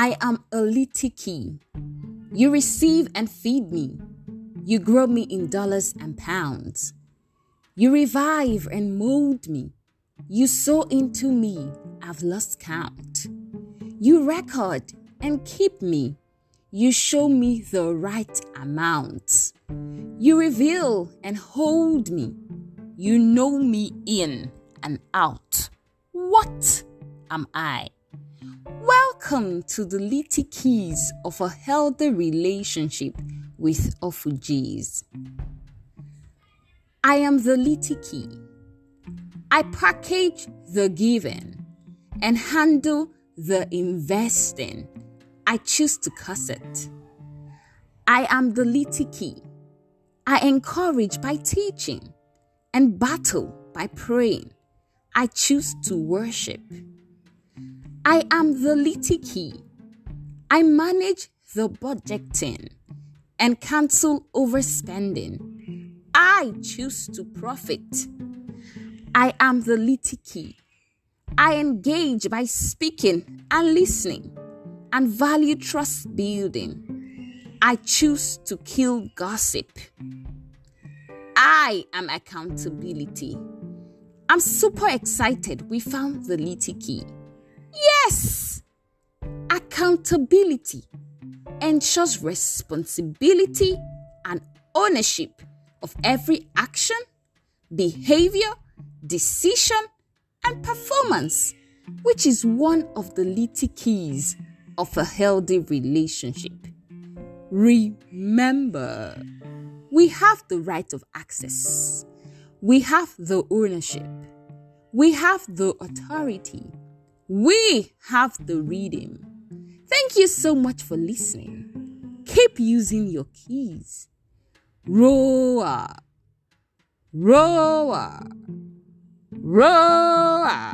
I am a lity key. You receive and feed me. You grow me in dollars and pounds. You revive and mold me. You sow into me. I've lost count. You record and keep me. You show me the right amount. You reveal and hold me. You know me in and out. What am I? Welcome to the lity keys of a healthy relationship with Ofugees. I am the lity key. I package the giving and handle the investing. I choose to cuss it. I am the lity key. I encourage by teaching and battle by praying. I choose to worship. I am the key. I manage the budgeting and cancel overspending. I choose to profit. I am the key. I engage by speaking and listening and value trust building. I choose to kill gossip. I am accountability. I'm super excited we found the key. Yes! Accountability ensures responsibility and ownership of every action, behavior, decision, and performance, which is one of the lity keys of a healthy relationship. Remember, we have the right of access, we have the ownership, we have the authority we have the reading. Thank you so much for listening. Keep using your keys. Roar, roar, roar.